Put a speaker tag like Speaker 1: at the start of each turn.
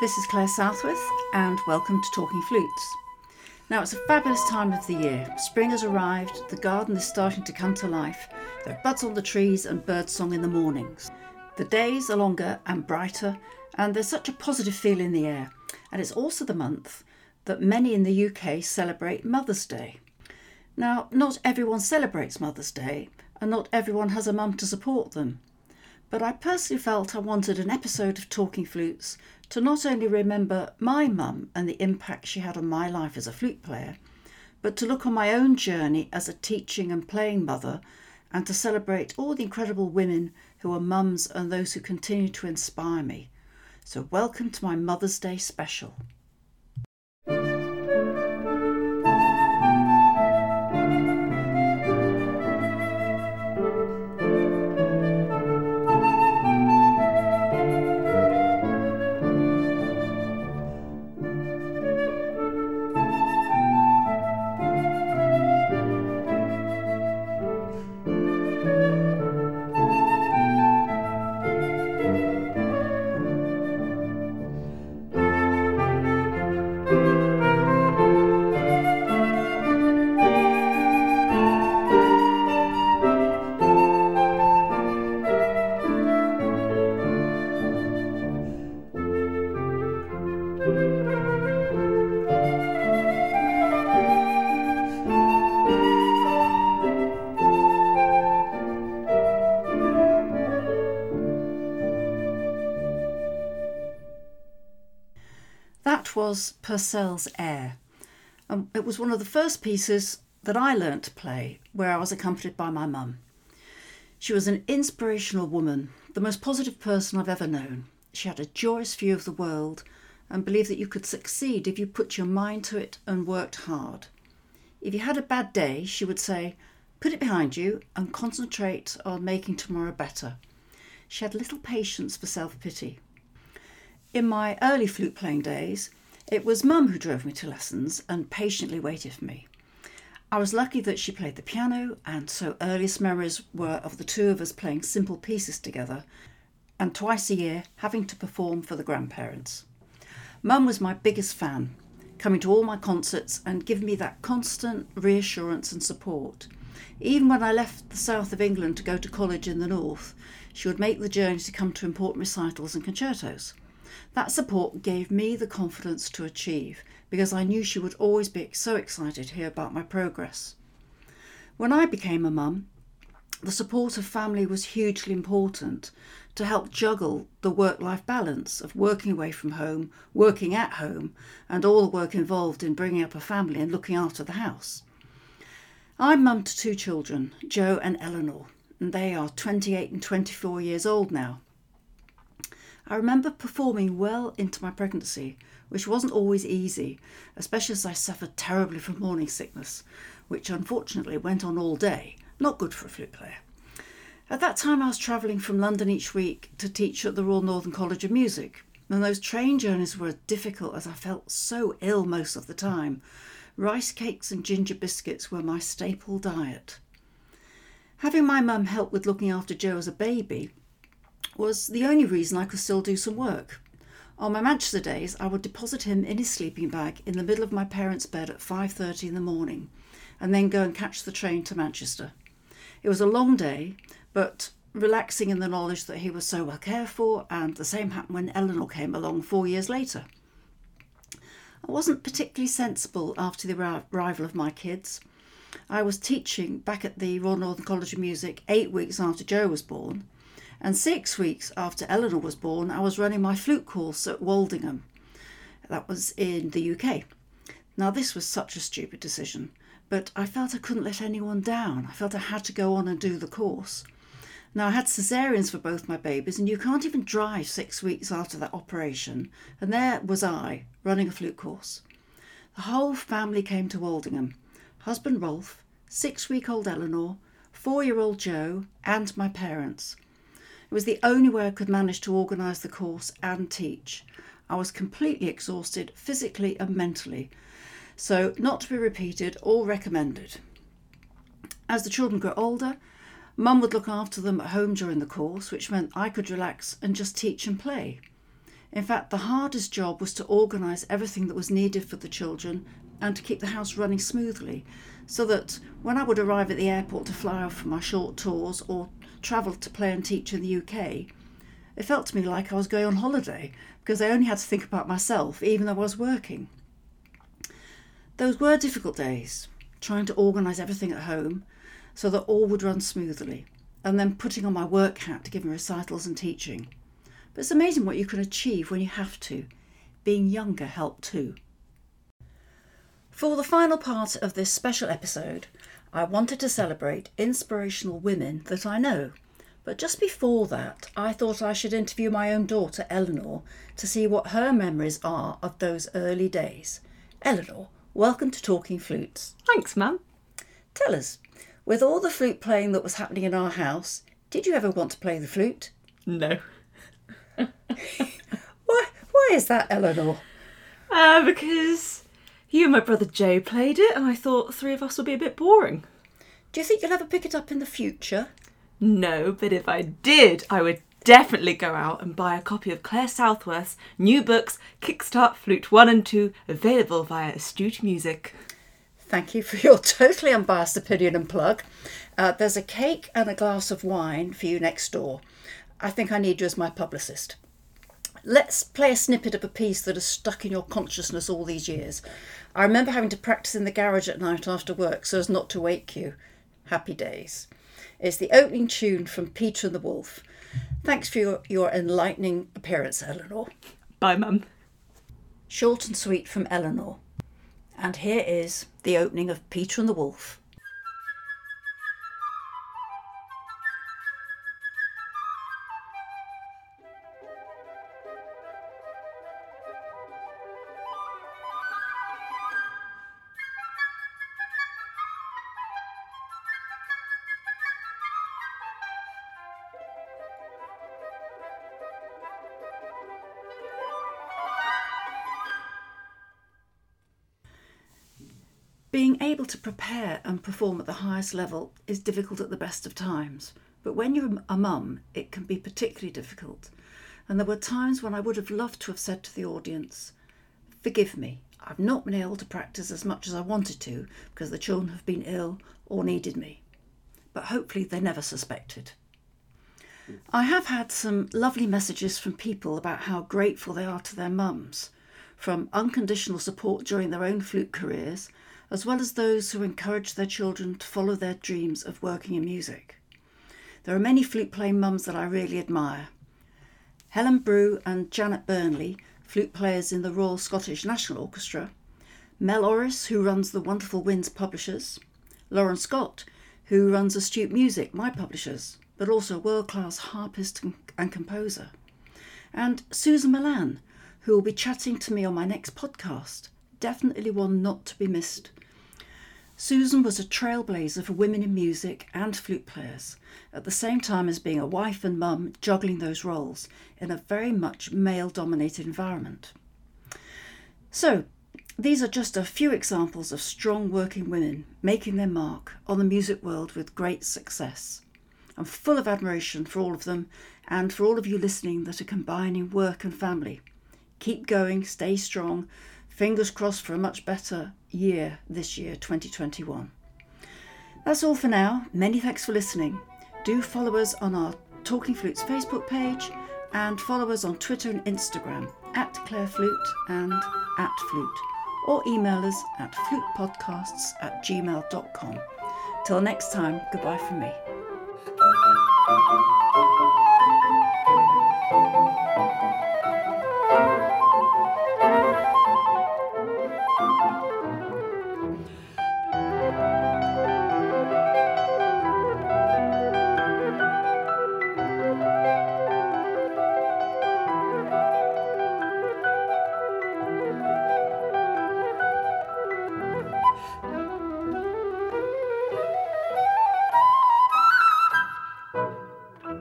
Speaker 1: this is Claire Southworth, and welcome to Talking Flutes. Now, it's a fabulous time of the year. Spring has arrived, the garden is starting to come to life, there are buds on the trees and birdsong in the mornings. The days are longer and brighter, and there's such a positive feel in the air. And it's also the month that many in the UK celebrate Mother's Day. Now, not everyone celebrates Mother's Day, and not everyone has a mum to support them. But I personally felt I wanted an episode of Talking Flutes to not only remember my mum and the impact she had on my life as a flute player, but to look on my own journey as a teaching and playing mother and to celebrate all the incredible women who are mums and those who continue to inspire me. So, welcome to my Mother's Day special. That was Purcell's Air. Um, it was one of the first pieces that I learnt to play where I was accompanied by my mum. She was an inspirational woman, the most positive person I've ever known. She had a joyous view of the world and believed that you could succeed if you put your mind to it and worked hard. If you had a bad day, she would say, put it behind you and concentrate on making tomorrow better. She had little patience for self pity. In my early flute playing days, it was Mum who drove me to lessons and patiently waited for me. I was lucky that she played the piano, and so earliest memories were of the two of us playing simple pieces together, and twice a year having to perform for the grandparents. Mum was my biggest fan, coming to all my concerts and giving me that constant reassurance and support. Even when I left the south of England to go to college in the north, she would make the journey to come to important recitals and concertos. That support gave me the confidence to achieve because I knew she would always be so excited to hear about my progress. When I became a mum, the support of family was hugely important to help juggle the work life balance of working away from home, working at home, and all the work involved in bringing up a family and looking after the house. I'm mum to two children, Joe and Eleanor, and they are 28 and 24 years old now. I remember performing well into my pregnancy, which wasn't always easy, especially as I suffered terribly from morning sickness, which unfortunately went on all day, not good for a flute player. At that time, I was travelling from London each week to teach at the Royal Northern College of Music, and those train journeys were difficult as I felt so ill most of the time. Rice cakes and ginger biscuits were my staple diet. Having my mum help with looking after Joe as a baby was the only reason I could still do some work. On my Manchester days, I would deposit him in his sleeping bag in the middle of my parents' bed at 5:30 in the morning, and then go and catch the train to Manchester. It was a long day, but relaxing in the knowledge that he was so well cared for, and the same happened when Eleanor came along four years later. I wasn't particularly sensible after the arrival of my kids. I was teaching back at the Royal Northern College of Music eight weeks after Joe was born, and six weeks after Eleanor was born, I was running my flute course at Woldingham. That was in the UK. Now, this was such a stupid decision, but I felt I couldn't let anyone down. I felt I had to go on and do the course. Now, I had cesareans for both my babies, and you can't even drive six weeks after that operation. And there was I, running a flute course. The whole family came to Woldingham husband Rolf, six week old Eleanor, four year old Joe, and my parents. It was the only way I could manage to organise the course and teach. I was completely exhausted physically and mentally, so not to be repeated or recommended. As the children grew older, Mum would look after them at home during the course, which meant I could relax and just teach and play. In fact, the hardest job was to organise everything that was needed for the children and to keep the house running smoothly, so that when I would arrive at the airport to fly off for my short tours or travel to play and teach in the UK, it felt to me like I was going on holiday because I only had to think about myself, even though I was working. Those were difficult days, trying to organise everything at home so that all would run smoothly, and then putting on my work hat to give recitals and teaching. But it's amazing what you can achieve when you have to. Being younger helped too. For the final part of this special episode, I wanted to celebrate inspirational women that I know. But just before that, I thought I should interview my own daughter, Eleanor, to see what her memories are of those early days. Eleanor, welcome to Talking Flutes.
Speaker 2: Thanks, Mum.
Speaker 1: Tell us, with all the flute playing that was happening in our house, did you ever want to play the flute?
Speaker 2: No.
Speaker 1: Why, why is that, Eleanor?
Speaker 2: Uh, because you and my brother Joe played it, and I thought three of us would be a bit boring.
Speaker 1: Do you think you'll ever pick it up in the future?
Speaker 2: No, but if I did, I would definitely go out and buy a copy of Claire Southworth's new books, Kickstart Flute 1 and 2, available via Astute Music.
Speaker 1: Thank you for your totally unbiased opinion and plug. Uh, there's a cake and a glass of wine for you next door. I think I need you as my publicist. Let's play a snippet of a piece that has stuck in your consciousness all these years. I remember having to practice in the garage at night after work so as not to wake you. Happy days. It's the opening tune from Peter and the Wolf. Thanks for your, your enlightening appearance, Eleanor.
Speaker 2: Bye, Mum.
Speaker 1: Short and sweet from Eleanor. And here is the opening of Peter and the Wolf. Being able to prepare and perform at the highest level is difficult at the best of times, but when you're a mum, it can be particularly difficult. And there were times when I would have loved to have said to the audience, Forgive me, I've not been able to practice as much as I wanted to because the children have been ill or needed me. But hopefully they never suspected. I have had some lovely messages from people about how grateful they are to their mums, from unconditional support during their own flute careers as well as those who encourage their children to follow their dreams of working in music. There are many flute playing mums that I really admire. Helen Brew and Janet Burnley, flute players in the Royal Scottish National Orchestra, Mel Orriss, who runs the Wonderful Winds Publishers, Lauren Scott, who runs Astute Music, my publishers, but also a world class harpist and composer, and Susan Milan, who will be chatting to me on my next podcast. Definitely one not to be missed. Susan was a trailblazer for women in music and flute players, at the same time as being a wife and mum, juggling those roles in a very much male dominated environment. So, these are just a few examples of strong working women making their mark on the music world with great success. I'm full of admiration for all of them and for all of you listening that are combining work and family. Keep going, stay strong, Fingers crossed for a much better year this year, 2021. That's all for now. Many thanks for listening. Do follow us on our Talking Flutes Facebook page and follow us on Twitter and Instagram at Claire Flute and at Flute, or email us at flutepodcasts at gmail.com. Till next time, goodbye from me.